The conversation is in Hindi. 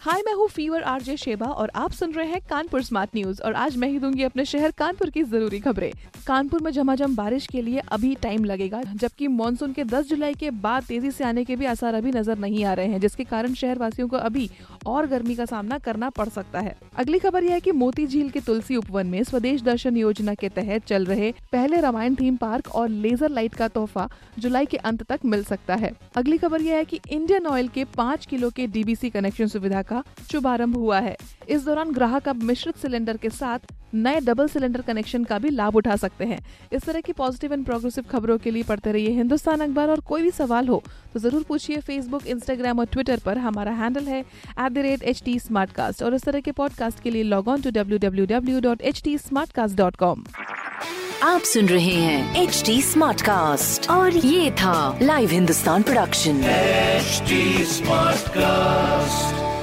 हाय मैं हूँ फीवर आरजे शेबा और आप सुन रहे हैं कानपुर स्मार्ट न्यूज़ और आज मैं ही दूँगी अपने शहर कानपुर की ज़रूरी खबरें। कानपुर में झमाझम बारिश के लिए अभी टाइम लगेगा, जबकि मानसून के 10 जुलाई के बाद तेज़ी से आने के भी आसार अभी नज़र नहीं आ रहे हैं, जिसके कारण शहर वासियों को अभी और गर्मी का सामना करना पड़ सकता है। अगली खबर यह है की मोती झील के तुलसी उपवन में स्वदेश दर्शन योजना के तहत चल रहे पहले रामायण थीम पार्क और लेजर लाइट का तोहफा जुलाई के अंत तक मिल सकता है। अगली खबर यह है की इंडियन ऑयल के पाँच किलो के डीबीसी कनेक्शन सुविधा का शुभारंभ हुआ है। इस दौरान ग्राहक अब मिश्रित सिलेंडर के साथ नए डबल सिलेंडर कनेक्शन का भी लाभ उठा सकते हैं। इस तरह की पॉजिटिव एंड प्रोग्रेसिव खबरों के लिए पढ़ते रहिए हिंदुस्तान अखबार। और कोई भी सवाल हो तो ज़रूर पूछिए फेसबुक इंस्टाग्राम और ट्विटर पर। हमारा हैंडल है at the rate H T और इस तरह के पॉडकास्ट के लिए log on to W W W dot H T Smartcast dot com आप सुन रहे हैं एच डी स्मार्ट कास्ट और ये था live Hindustan production HD Smartcast.